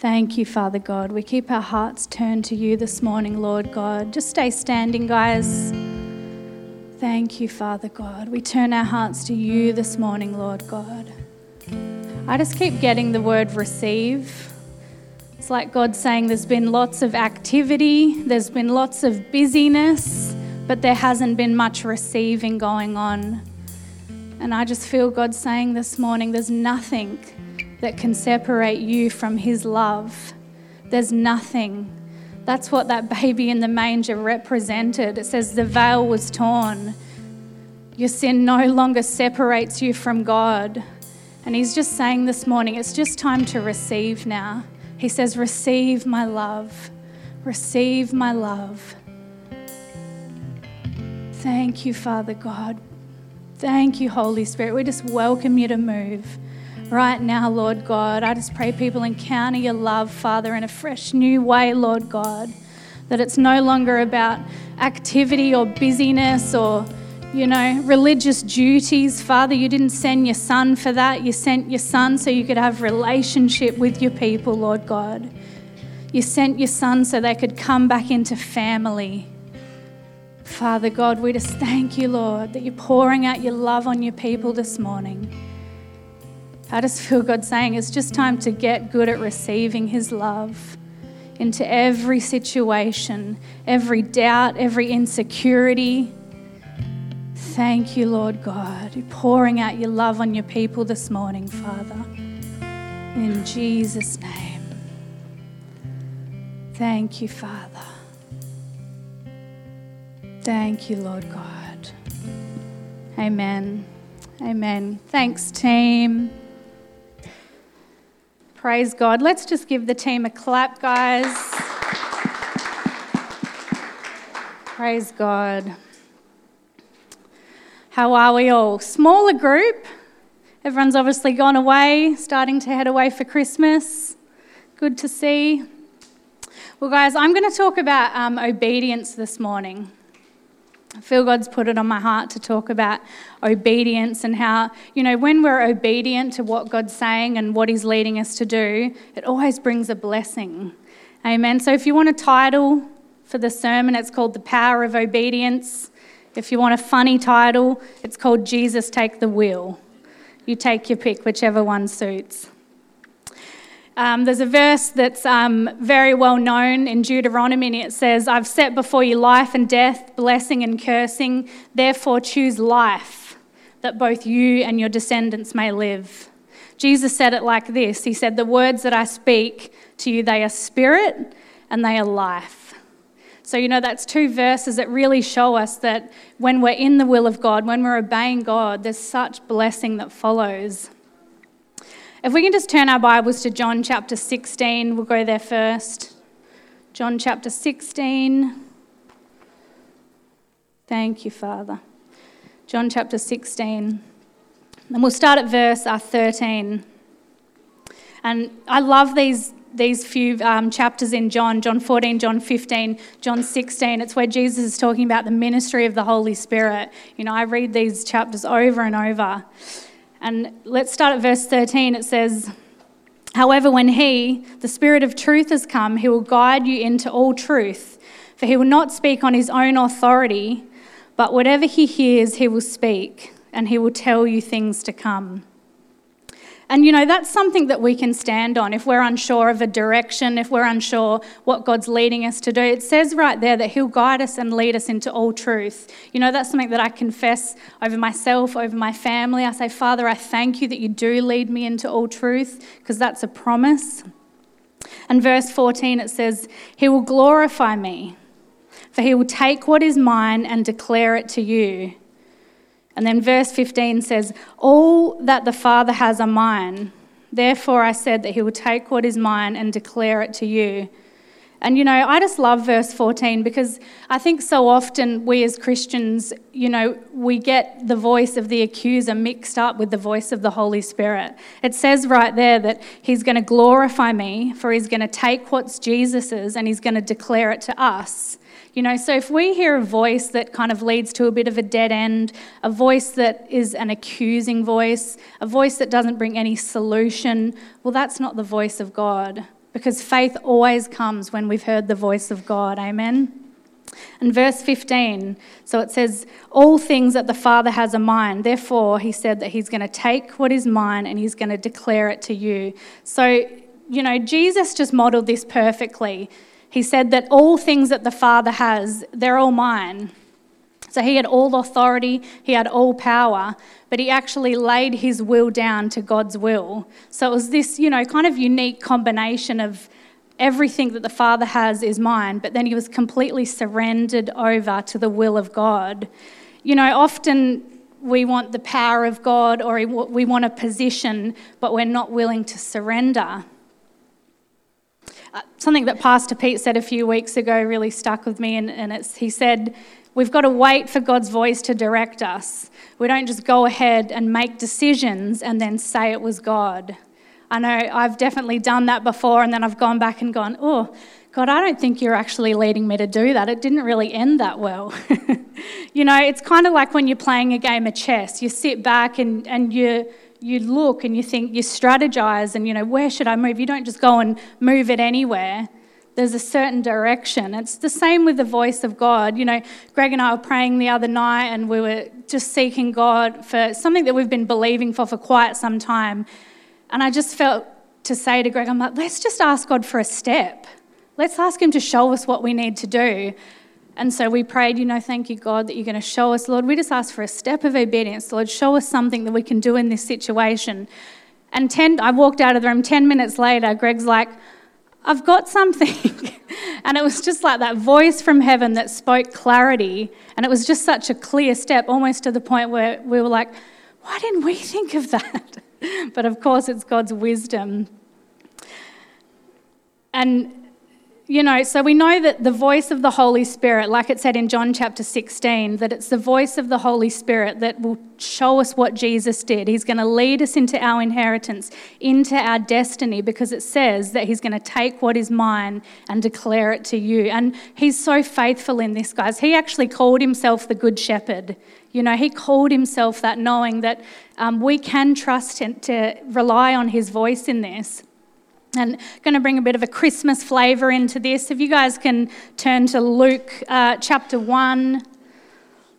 Thank you, Father God. We keep our hearts turned to you this morning, Lord God. Just stay standing, guys. Thank you, Father God. We turn our hearts to you this morning, Lord God. I just keep getting the word receive. It's like God saying there's been lots of activity, there's been lots of busyness, but there hasn't been much receiving going on. And I just feel God saying this morning there's nothing that can separate you from His love. There's nothing. That's what that baby in the manger represented. It says the veil was torn. Your sin no longer separates you from God. And He's just saying this morning, it's just time to receive now. He says, Receive my love. Receive my love. Thank you, Father God. Thank you, Holy Spirit. We just welcome you to move right now, Lord God. I just pray people encounter your love, Father, in a fresh new way, Lord God. That it's no longer about activity or busyness or, you know, religious duties. Father, you didn't send your son for that. You sent your son so you could have relationship with your people, Lord God. You sent your son so they could come back into family. Father God, we just thank you, Lord, that you're pouring out your love on your people this morning. I just feel God saying it's just time to get good at receiving His love into every situation, every doubt, every insecurity. Thank you, Lord God, You're pouring out your love on your people this morning, Father. In Jesus' name. Thank you, Father. Thank you, Lord God. Amen. Amen. Thanks, team. Praise God. Let's just give the team a clap, guys. Praise God. How are we all? Smaller group. Everyone's obviously gone away, starting to head away for Christmas. Good to see. Well, guys, I'm going to talk about um, obedience this morning. I feel God's put it on my heart to talk about obedience and how, you know, when we're obedient to what God's saying and what He's leading us to do, it always brings a blessing. Amen. So if you want a title for the sermon, it's called The Power of Obedience. If you want a funny title, it's called Jesus Take the Wheel. You take your pick, whichever one suits. Um, there's a verse that's um, very well known in Deuteronomy, and it says, I've set before you life and death, blessing and cursing. Therefore, choose life, that both you and your descendants may live. Jesus said it like this He said, The words that I speak to you, they are spirit and they are life. So, you know, that's two verses that really show us that when we're in the will of God, when we're obeying God, there's such blessing that follows. If we can just turn our Bibles to John chapter 16, we'll go there first. John chapter 16. Thank you, Father. John chapter 16. And we'll start at verse uh, 13. And I love these, these few um, chapters in John John 14, John 15, John 16. It's where Jesus is talking about the ministry of the Holy Spirit. You know, I read these chapters over and over. And let's start at verse 13. It says, However, when He, the Spirit of truth, has come, He will guide you into all truth. For He will not speak on His own authority, but whatever He hears, He will speak, and He will tell you things to come. And you know, that's something that we can stand on if we're unsure of a direction, if we're unsure what God's leading us to do. It says right there that He'll guide us and lead us into all truth. You know, that's something that I confess over myself, over my family. I say, Father, I thank you that you do lead me into all truth, because that's a promise. And verse 14, it says, He will glorify me, for He will take what is mine and declare it to you. And then verse 15 says, All that the Father has are mine. Therefore, I said that he will take what is mine and declare it to you. And you know, I just love verse 14 because I think so often we as Christians, you know, we get the voice of the accuser mixed up with the voice of the Holy Spirit. It says right there that he's going to glorify me, for he's going to take what's Jesus's and he's going to declare it to us. You know, so if we hear a voice that kind of leads to a bit of a dead end, a voice that is an accusing voice, a voice that doesn't bring any solution, well, that's not the voice of God. Because faith always comes when we've heard the voice of God. Amen. And verse 15, so it says, All things that the Father has are mine. Therefore, he said that he's going to take what is mine and he's going to declare it to you. So, you know, Jesus just modeled this perfectly. He said that all things that the Father has, they're all mine. So he had all authority, he had all power, but he actually laid his will down to God's will. So it was this, you know, kind of unique combination of everything that the Father has is mine, but then he was completely surrendered over to the will of God. You know, often we want the power of God or we want a position, but we're not willing to surrender. Uh, something that Pastor Pete said a few weeks ago really stuck with me, and, and he said, We've got to wait for God's voice to direct us. We don't just go ahead and make decisions and then say it was God. I know I've definitely done that before, and then I've gone back and gone, oh, God, I don't think you're actually leading me to do that. It didn't really end that well. you know, it's kind of like when you're playing a game of chess. You sit back and, and you, you look and you think, you strategize, and, you know, where should I move? You don't just go and move it anywhere there's a certain direction. It's the same with the voice of God. You know, Greg and I were praying the other night and we were just seeking God for something that we've been believing for for quite some time. And I just felt to say to Greg, I'm like, let's just ask God for a step. Let's ask Him to show us what we need to do. And so we prayed, you know, thank you, God, that you're going to show us, Lord. We just ask for a step of obedience. Lord, show us something that we can do in this situation. And 10, I walked out of the room 10 minutes later, Greg's like, I've got something. and it was just like that voice from heaven that spoke clarity. And it was just such a clear step, almost to the point where we were like, why didn't we think of that? but of course, it's God's wisdom. And you know, so we know that the voice of the Holy Spirit, like it said in John chapter 16, that it's the voice of the Holy Spirit that will show us what Jesus did. He's going to lead us into our inheritance, into our destiny, because it says that He's going to take what is mine and declare it to you. And He's so faithful in this, guys. He actually called Himself the Good Shepherd. You know, He called Himself that, knowing that um, we can trust and to rely on His voice in this. And going to bring a bit of a Christmas flavour into this. If you guys can turn to Luke uh, chapter 1.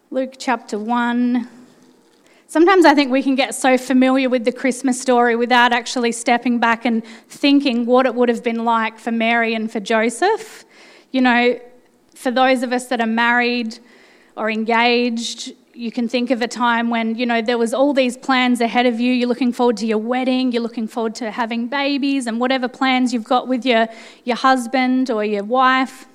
Luke chapter 1. Sometimes I think we can get so familiar with the Christmas story without actually stepping back and thinking what it would have been like for Mary and for Joseph. You know, for those of us that are married or engaged, you can think of a time when you know there was all these plans ahead of you. You're looking forward to your wedding. You're looking forward to having babies and whatever plans you've got with your your husband or your wife.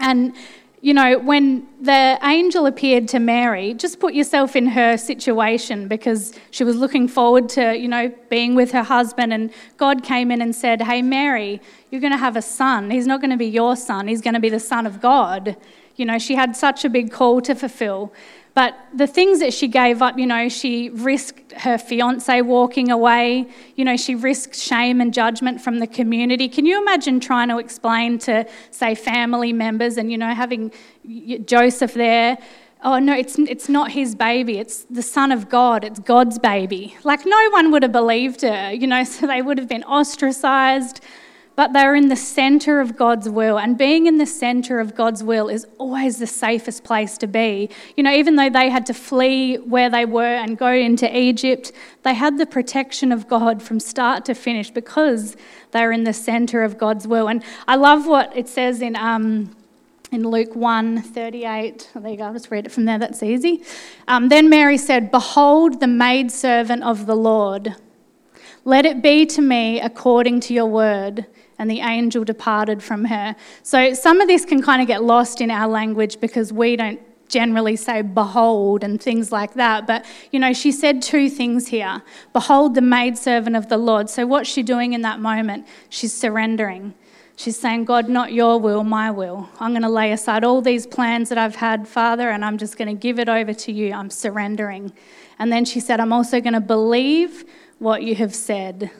And you know when the angel appeared to mary just put yourself in her situation because she was looking forward to you know being with her husband. And god came in and said hey mary you're going to have a son. He's not going to be your son. He's going to be the son of god. You know she had such a big call to fulfill but the things that she gave up, you know, she risked her fiance walking away. You know, she risked shame and judgment from the community. Can you imagine trying to explain to, say, family members and, you know, having Joseph there? Oh, no, it's, it's not his baby. It's the Son of God. It's God's baby. Like, no one would have believed her, you know, so they would have been ostracized but they're in the center of God's will. And being in the center of God's will is always the safest place to be. You know, even though they had to flee where they were and go into Egypt, they had the protection of God from start to finish because they're in the center of God's will. And I love what it says in. Um, in Luke 1 38. there you go, I'll just read it from there, that's easy. Um, then Mary said, Behold, the maidservant of the Lord. Let it be to me according to your word and the angel departed from her. So some of this can kind of get lost in our language because we don't generally say behold and things like that. But, you know, she said two things here Behold, the maidservant of the Lord. So, what's she doing in that moment? She's surrendering. She's saying, God, not your will, my will. I'm going to lay aside all these plans that I've had, Father, and I'm just going to give it over to you. I'm surrendering. And then she said, I'm also going to believe what you have said.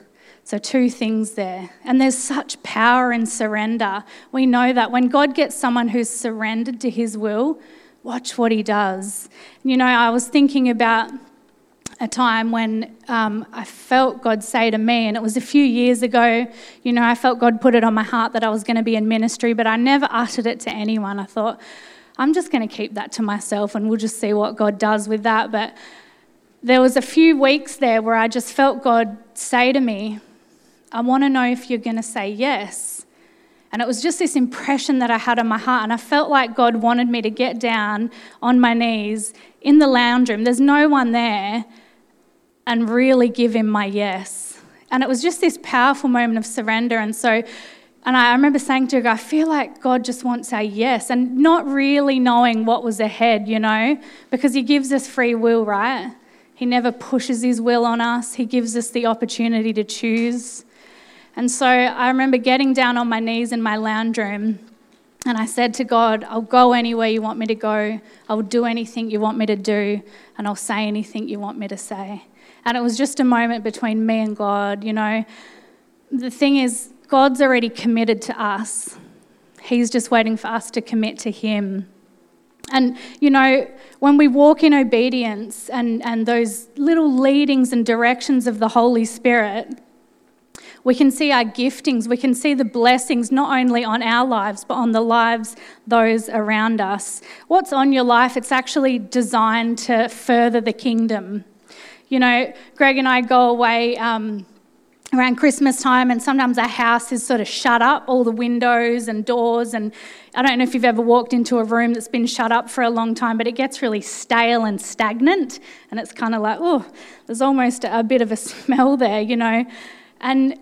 So, two things there. And there's such power in surrender. We know that when God gets someone who's surrendered to his will, watch what he does. You know, I was thinking about a time when um, I felt God say to me, and it was a few years ago. You know, I felt God put it on my heart that I was going to be in ministry, but I never uttered it to anyone. I thought, I'm just going to keep that to myself and we'll just see what God does with that. But there was a few weeks there where I just felt God say to me, I want to know if you're going to say yes. And it was just this impression that I had in my heart. And I felt like God wanted me to get down on my knees in the lounge room. There's no one there and really give him my yes. And it was just this powerful moment of surrender. And so, and I remember saying to her, I feel like God just wants our yes, and not really knowing what was ahead, you know, because He gives us free will, right? He never pushes His will on us, He gives us the opportunity to choose. And so I remember getting down on my knees in my lounge room and I said to God, I'll go anywhere you want me to go. I'll do anything you want me to do. And I'll say anything you want me to say. And it was just a moment between me and God, you know. The thing is, God's already committed to us, He's just waiting for us to commit to Him. And, you know, when we walk in obedience and, and those little leadings and directions of the Holy Spirit, we can see our giftings, we can see the blessings not only on our lives, but on the lives those around us. What's on your life? It's actually designed to further the kingdom. You know, Greg and I go away um, around Christmas time, and sometimes our house is sort of shut up, all the windows and doors. And I don't know if you've ever walked into a room that's been shut up for a long time, but it gets really stale and stagnant. And it's kind of like, oh, there's almost a bit of a smell there, you know. And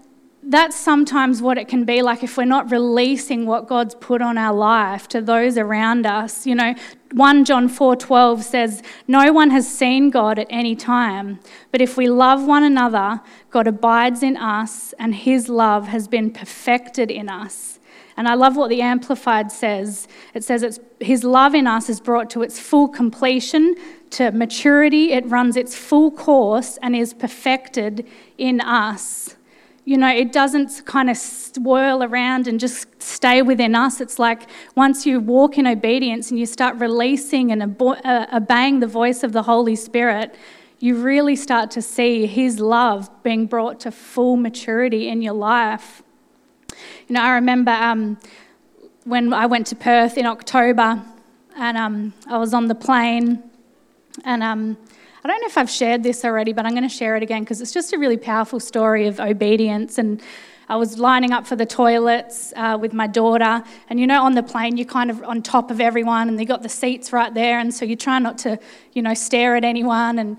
that's sometimes what it can be like if we're not releasing what God's put on our life to those around us. You know, 1 John 4:12 says, "No one has seen God at any time, but if we love one another, God abides in us and his love has been perfected in us." And I love what the Amplified says. It says it's, his love in us is brought to its full completion, to maturity, it runs its full course and is perfected in us you know, it doesn't kind of swirl around and just stay within us. It's like once you walk in obedience and you start releasing and uh, obeying the voice of the Holy Spirit, you really start to see His love being brought to full maturity in your life. You know, I remember um, when I went to Perth in October and um, I was on the plane and um, I don't know if I've shared this already, but I'm going to share it again because it's just a really powerful story of obedience. And I was lining up for the toilets uh, with my daughter, and you know, on the plane, you're kind of on top of everyone, and they got the seats right there, and so you try not to, you know, stare at anyone. And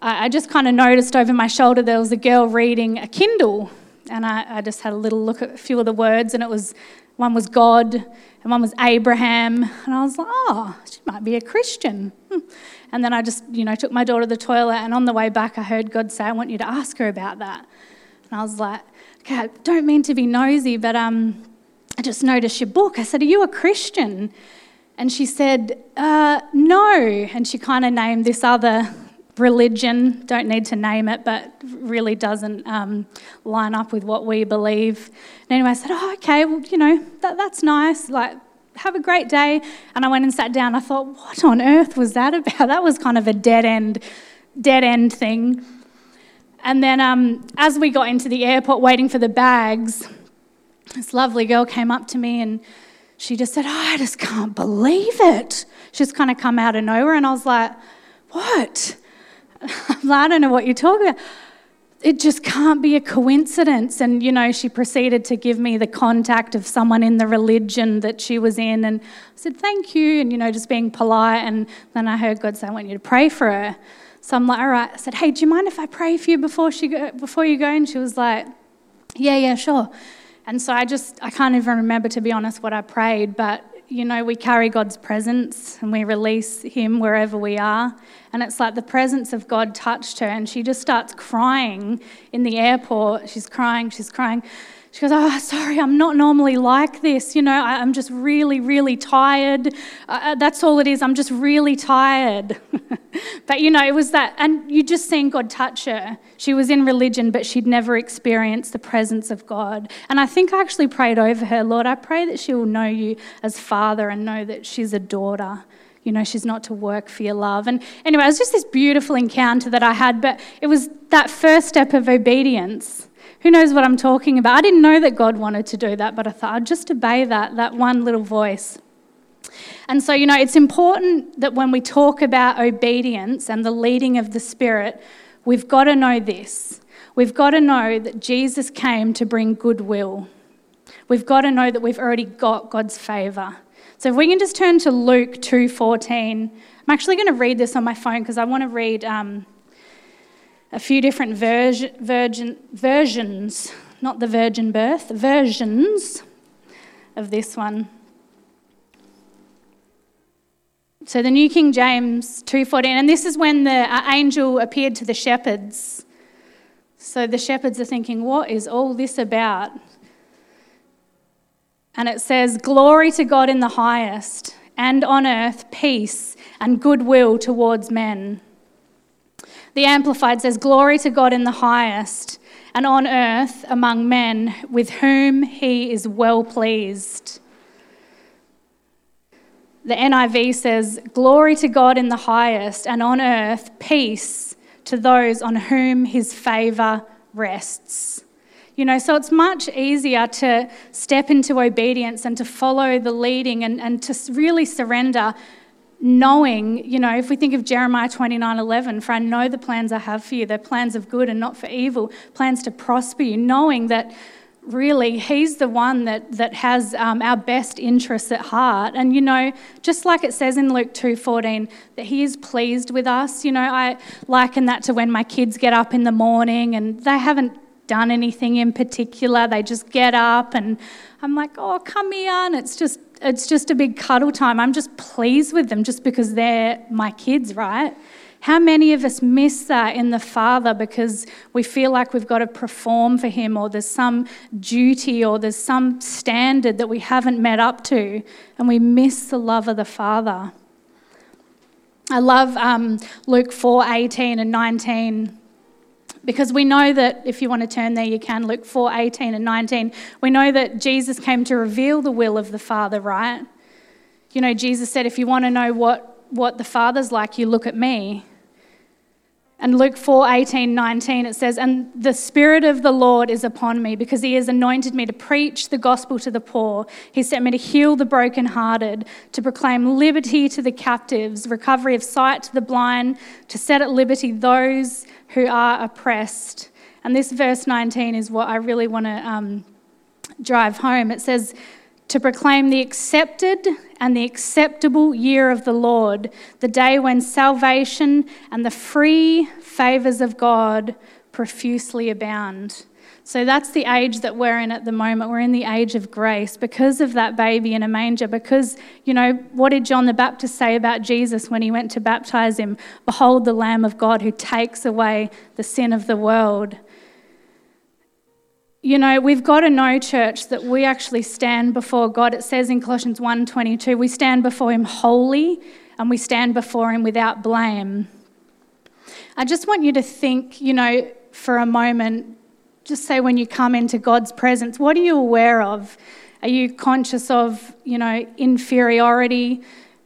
I just kind of noticed over my shoulder there was a girl reading a Kindle, and I, I just had a little look at a few of the words, and it was one was God, and one was Abraham, and I was like, oh, she might be a Christian. Hmm. And then I just, you know, took my daughter to the toilet, and on the way back, I heard God say, I want you to ask her about that. And I was like, okay, I don't mean to be nosy, but um, I just noticed your book. I said, Are you a Christian? And she said, uh, No. And she kind of named this other religion, don't need to name it, but really doesn't um, line up with what we believe. And anyway, I said, Oh, okay, well, you know, that, that's nice. Like, have a great day. And I went and sat down. I thought, what on earth was that about? That was kind of a dead end, dead end thing. And then um, as we got into the airport waiting for the bags, this lovely girl came up to me and she just said, oh, I just can't believe it. She's kind of come out of nowhere. And I was like, what? I don't know what you're talking about it just can't be a coincidence. And, you know, she proceeded to give me the contact of someone in the religion that she was in. And I said, thank you. And, you know, just being polite. And then I heard God say, I want you to pray for her. So I'm like, all right. I said, hey, do you mind if I pray for you before, she go, before you go? And she was like, yeah, yeah, sure. And so I just, I can't even remember, to be honest, what I prayed. But you know, we carry God's presence and we release Him wherever we are. And it's like the presence of God touched her, and she just starts crying in the airport. She's crying, she's crying. She goes, Oh, sorry, I'm not normally like this. You know, I, am just really, really tired. Uh, uh, that's all it is. I'm just really tired. but, you know, it was that. And you just seen God touch her. She was in religion, but she'd never experienced the presence of God. And I think I actually prayed over her, Lord, I pray that she will know you as Father and know that she's a daughter you know, she's not to work for your love. And anyway, it was just this beautiful encounter that I had, but it was that first step of obedience. Who knows what I'm talking about? I didn't know that God wanted to do that, but I thought I'd just obey that, that one little voice. And so, you know, it's important that when we talk about obedience and the leading of the Spirit, we've got to know this. We've got to know that Jesus came to bring goodwill. We've got to know that we've already got God's favour. So if we can just turn to Luke 2:14. I'm actually going to read this on my phone because I want to read um, a few different virgin, versions, not the virgin birth, versions of this one. So the New King James 2:14 and this is when the angel appeared to the shepherds. So the shepherds are thinking what is all this about? And it says glory to God in the highest and on earth peace and goodwill towards men. The Amplified says glory to God in the highest and on earth among men with whom he is well pleased. The NIV says, Glory to God in the highest, and on earth peace to those on whom his favour rests. You know, so it's much easier to step into obedience and to follow the leading and, and to really surrender, knowing, you know, if we think of Jeremiah 29 11, for I know the plans I have for you, they're plans of good and not for evil, plans to prosper you, knowing that really he's the one that, that has um, our best interests at heart. And you know just like it says in luke 2.14 that he is pleased with us. You know i liken that to when my kids get up in the morning and they haven't done anything in particular. They just get up and i'm like oh come here and it's just it's just a big cuddle time. I'm just pleased with them just because they're my kids right? How many of us miss that in the Father because we feel like we've got to perform for Him or there's some duty or there's some standard that we haven't met up to and we miss the love of the Father? I love um, Luke 4 18 and 19 because we know that if you want to turn there you can luke 4 18 and 19 we know that jesus came to reveal the will of the father right you know jesus said if you want to know what what the Father's like, you look at me. And Luke 4 18, 19, it says, And the Spirit of the Lord is upon me because he has anointed me to preach the gospel to the poor. He sent me to heal the brokenhearted, to proclaim liberty to the captives, recovery of sight to the blind, to set at liberty those who are oppressed. And this verse 19 is what I really want to um, drive home. It says, to proclaim the accepted and the acceptable year of the Lord, the day when salvation and the free favours of God profusely abound. So that's the age that we're in at the moment. We're in the age of grace because of that baby in a manger. Because, you know, what did John the Baptist say about Jesus when he went to baptize him? Behold, the Lamb of God who takes away the sin of the world. You know, we've got to know, church, that we actually stand before God. It says in Colossians 1:22, we stand before him holy and we stand before him without blame. I just want you to think, you know, for a moment, just say when you come into God's presence, what are you aware of? Are you conscious of, you know, inferiority?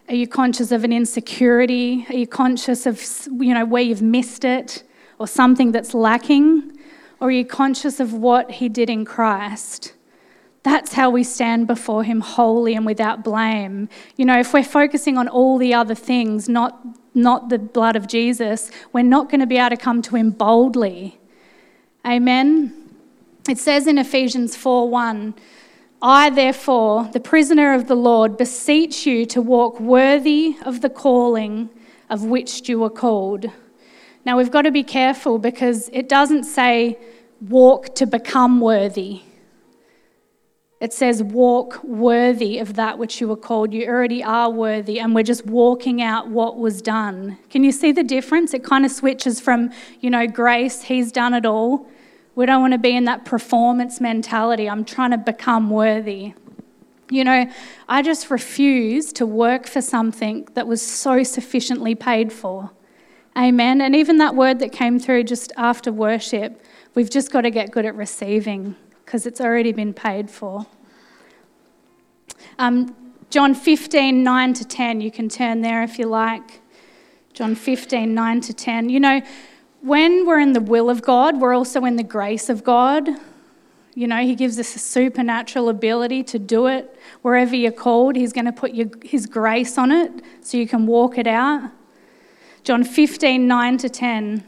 Are you conscious of an insecurity? Are you conscious of, you know, where you've missed it or something that's lacking? Or are you conscious of what he did in Christ? That's how we stand before him holy and without blame. You know, if we're focusing on all the other things, not, not the blood of Jesus, we're not going to be able to come to him boldly. Amen. It says in Ephesians 4 1, I, therefore, the prisoner of the Lord, beseech you to walk worthy of the calling of which you were called. Now, we've got to be careful because it doesn't say walk to become worthy. It says, walk worthy of that which you were called. You already are worthy, and we're just walking out what was done. Can you see the difference? It kind of switches from, you know, grace, he's done it all. We don't want to be in that performance mentality. I'm trying to become worthy. You know, I just refuse to work for something that was so sufficiently paid for. Amen. And even that word that came through just after worship, We've just got to get good at receiving because it's already been paid for. Um, John 15, 9 to 10. You can turn there if you like. John 15, 9 to 10. You know, when we're in the will of God, we're also in the grace of God. You know, He gives us a supernatural ability to do it. Wherever you're called, He's going to put your, His grace on it so you can walk it out. John 15, 9 to 10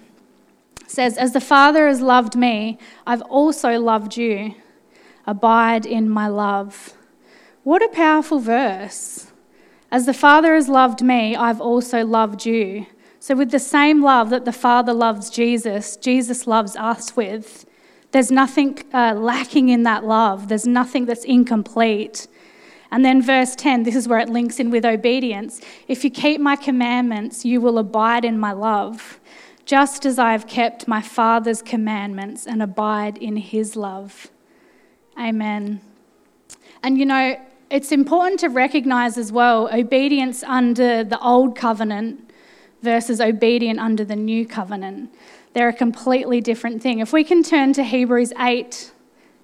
says, As the Father has loved me, I've also loved you. Abide in my love. What a powerful verse. As the Father has loved me, I've also loved you. So, with the same love that the Father loves Jesus, Jesus loves us with. There's nothing uh, lacking in that love, there's nothing that's incomplete. And then, verse 10, this is where it links in with obedience. If you keep my commandments, you will abide in my love, just as I have kept my Father's commandments and abide in his love. Amen. And you know, it's important to recognize as well obedience under the old covenant versus obedient under the new covenant. They're a completely different thing. If we can turn to Hebrews 8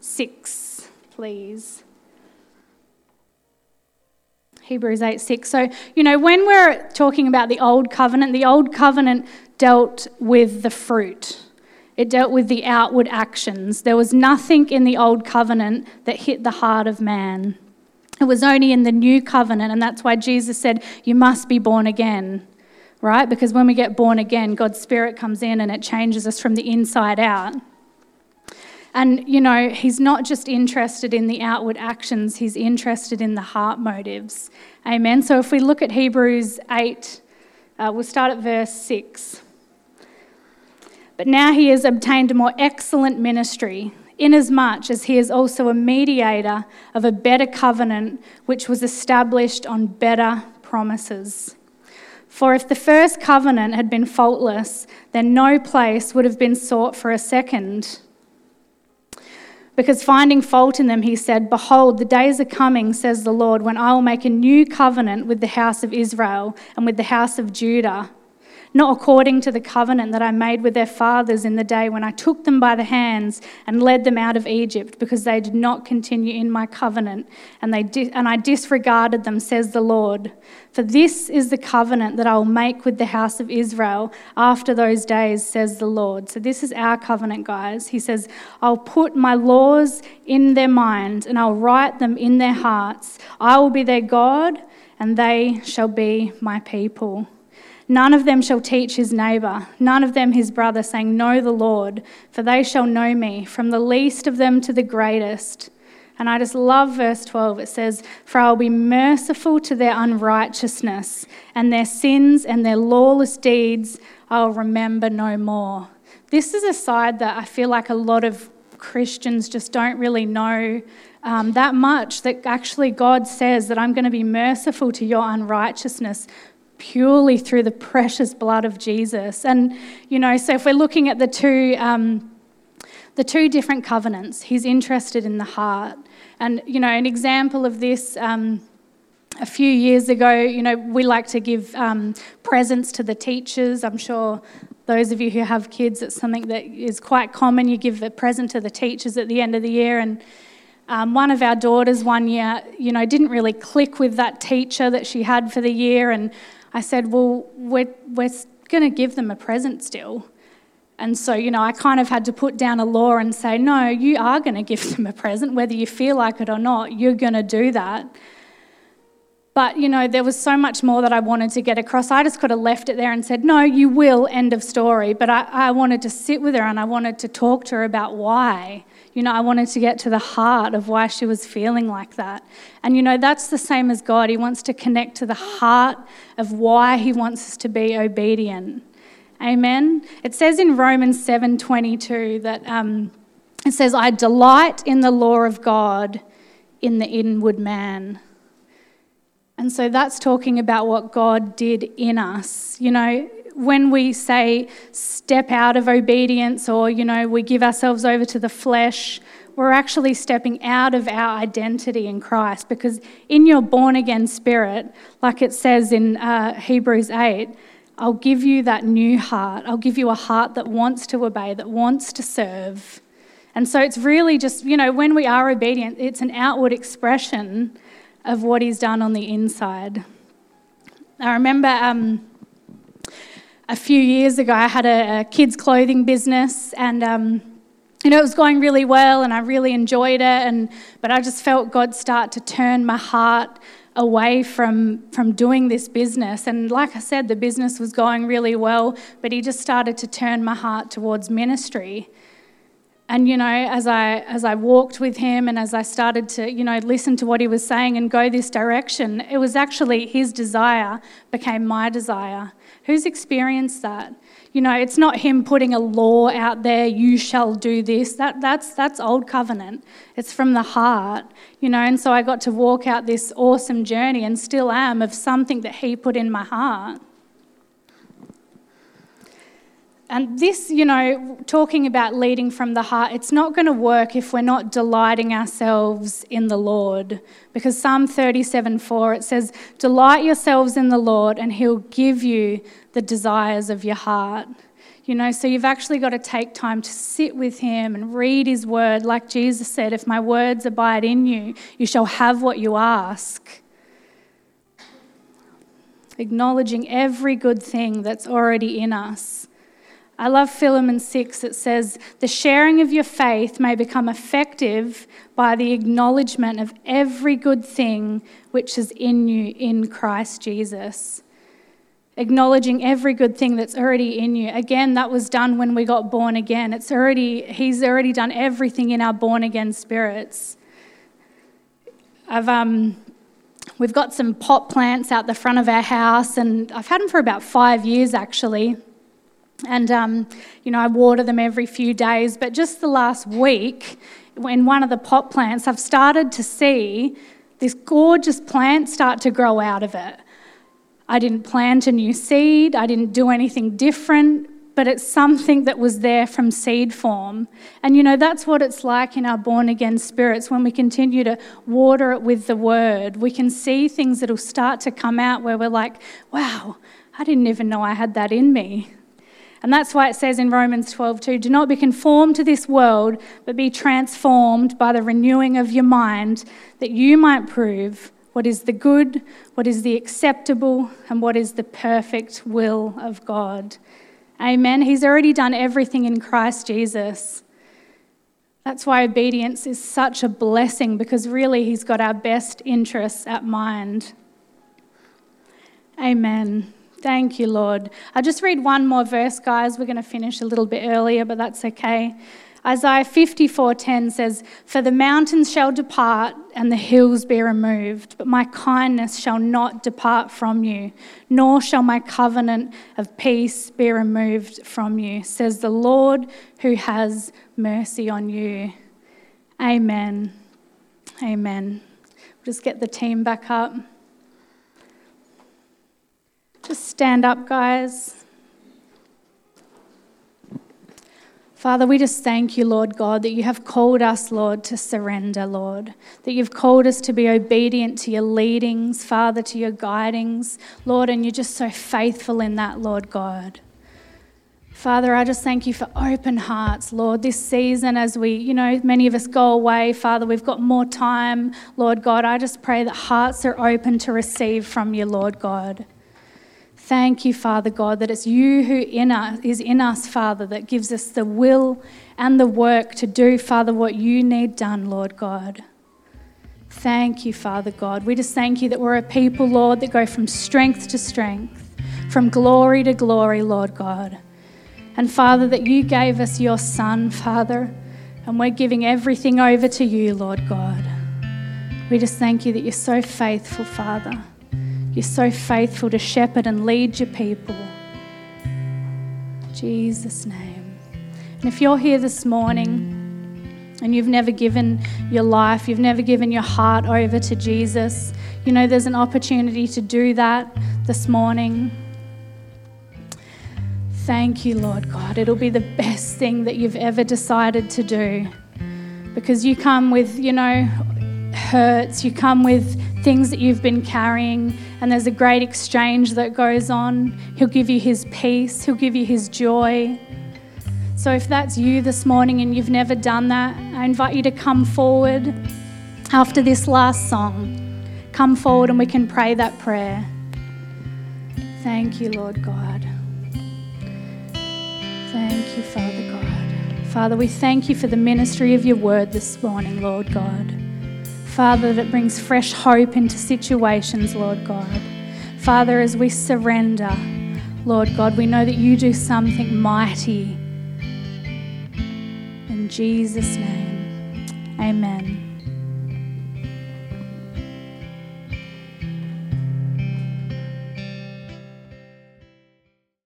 6, please. Hebrews 8 6. So, you know, when we're talking about the old covenant, the old covenant dealt with the fruit, it dealt with the outward actions. There was nothing in the old covenant that hit the heart of man. It was only in the new covenant, and that's why Jesus said, You must be born again, right? Because when we get born again, God's Spirit comes in and it changes us from the inside out. And, you know, he's not just interested in the outward actions, he's interested in the heart motives. Amen. So if we look at Hebrews 8, uh, we'll start at verse 6. But now he has obtained a more excellent ministry, inasmuch as he is also a mediator of a better covenant, which was established on better promises. For if the first covenant had been faultless, then no place would have been sought for a second because finding fault in them, he said, Behold, the days are coming, says the Lord, when I will make a new covenant with the house of Israel and with the house of Judah not according to the covenant that I made with their fathers in the day when I took them by the hands and led them out of Egypt, because they did not continue in my covenant, and, they di- and I disregarded them, says the Lord. For this is the covenant that I will make with the house of Israel after those days, says the Lord. So, this is our covenant, guys. He says, I'll put my laws in their minds and I'll write them in their hearts. I will be their God, and they shall be my people. None of them shall teach his neighbour, none of them his brother, saying, Know the Lord, for they shall know me, from the least of them to the greatest. And I just love verse 12. It says, For I will be merciful to their unrighteousness, and their sins and their lawless deeds I will remember no more. This is a side that I feel like a lot of Christians just don't really know um, that much that actually God says that I'm going to be merciful to your unrighteousness purely through the precious blood of Jesus. And, you know, so if we're looking at the two, um, the two different covenants, he's interested in the heart. And, you know, an example of this, um, a few years ago, you know, we like to give um, presents to the teachers. I'm sure those of you who have kids, it's something that is quite common. You give a present to the teachers at the end of the year. And um, one of our daughters one year, you know, didn't really click with that teacher that she had for the year. And I said, Well, we're, we're going to give them a present still. And so, you know, I kind of had to put down a law and say, No, you are going to give them a present, whether you feel like it or not, you're going to do that. But, you know, there was so much more that I wanted to get across. I just could have left it there and said, No, you will, end of story. But I, I wanted to sit with her and I wanted to talk to her about why. You know, I wanted to get to the heart of why she was feeling like that. And, you know, that's the same as God. He wants to connect to the heart of why He wants us to be obedient. Amen. It says in Romans 7:22 that um, it says, "I delight in the law of God in the inward man." And so that's talking about what God did in us. You know, when we say step out of obedience or, you know, we give ourselves over to the flesh, we're actually stepping out of our identity in Christ because in your born again spirit, like it says in uh, Hebrews 8, I'll give you that new heart. I'll give you a heart that wants to obey, that wants to serve. And so it's really just, you know, when we are obedient, it's an outward expression of what He's done on the inside. I remember um, a few years ago, I had a, a kids' clothing business, and um, you know, it was going really well, and I really enjoyed it. And but I just felt God start to turn my heart away from from doing this business. And like I said, the business was going really well, but He just started to turn my heart towards ministry. And you know, as I as I walked with him and as I started to, you know, listen to what he was saying and go this direction, it was actually his desire became my desire. Who's experienced that? You know, it's not him putting a law out there, you shall do this. That that's that's old covenant. It's from the heart. You know, and so I got to walk out this awesome journey and still am of something that he put in my heart. And this, you know, talking about leading from the heart, it's not going to work if we're not delighting ourselves in the Lord. Because Psalm 37 4, it says, Delight yourselves in the Lord, and he'll give you the desires of your heart. You know, so you've actually got to take time to sit with him and read his word. Like Jesus said, if my words abide in you, you shall have what you ask. Acknowledging every good thing that's already in us I love Philemon 6. It says, The sharing of your faith may become effective by the acknowledgement of every good thing which is in you in Christ Jesus. Acknowledging every good thing that's already in you. Again, that was done when we got born again. It's already, He's already done everything in our born again spirits. I've, um, we've got some pot plants out the front of our house, and I've had them for about five years actually. And, um, you know, I water them every few days. But just the last week, in one of the pot plants, I've started to see this gorgeous plant start to grow out of it. I didn't plant a new seed, I didn't do anything different, but it's something that was there from seed form. And you know, that's what it's like in our born again spirits when we continue to water it with the word. We can see things that'll start to come out where we're like, wow, I didn't even know I had that in me. And that's why it says in Romans 12:2, do not be conformed to this world, but be transformed by the renewing of your mind, that you might prove what is the good, what is the acceptable, and what is the perfect will of God. Amen. He's already done everything in Christ Jesus. That's why obedience is such a blessing because really He's got our best interests at mind. Amen. Thank you, Lord. I'll just read one more verse, guys. We're going to finish a little bit earlier, but that's okay. Isaiah 54:10 says, "For the mountains shall depart and the hills be removed, but my kindness shall not depart from you, nor shall my covenant of peace be removed from you," says the Lord who has mercy on you. Amen. Amen. just get the team back up. Just stand up, guys. Father, we just thank you, Lord God, that you have called us, Lord, to surrender, Lord. That you've called us to be obedient to your leadings, Father, to your guidings, Lord, and you're just so faithful in that, Lord God. Father, I just thank you for open hearts, Lord. This season, as we, you know, many of us go away, Father, we've got more time, Lord God. I just pray that hearts are open to receive from you, Lord God. Thank you, Father God, that it's you who in us, is in us, Father, that gives us the will and the work to do, Father, what you need done, Lord God. Thank you, Father God. We just thank you that we're a people, Lord, that go from strength to strength, from glory to glory, Lord God. And Father, that you gave us your Son, Father, and we're giving everything over to you, Lord God. We just thank you that you're so faithful, Father. You're so faithful to shepherd and lead your people. Jesus' name. And if you're here this morning and you've never given your life, you've never given your heart over to Jesus, you know there's an opportunity to do that this morning. Thank you, Lord God. It'll be the best thing that you've ever decided to do because you come with, you know, hurts, you come with things that you've been carrying, and there's a great exchange that goes on. He'll give you His peace, He'll give you His joy. So, if that's you this morning and you've never done that, I invite you to come forward after this last song. come forward and we can pray that prayer. Thank you, Lord God. Thank you, Father God. Father, we thank you for the ministry of your word this morning, Lord God. Father, that brings fresh hope into situations, Lord God. Father, as we surrender, Lord God, we know that you do something mighty. In Jesus' name, amen.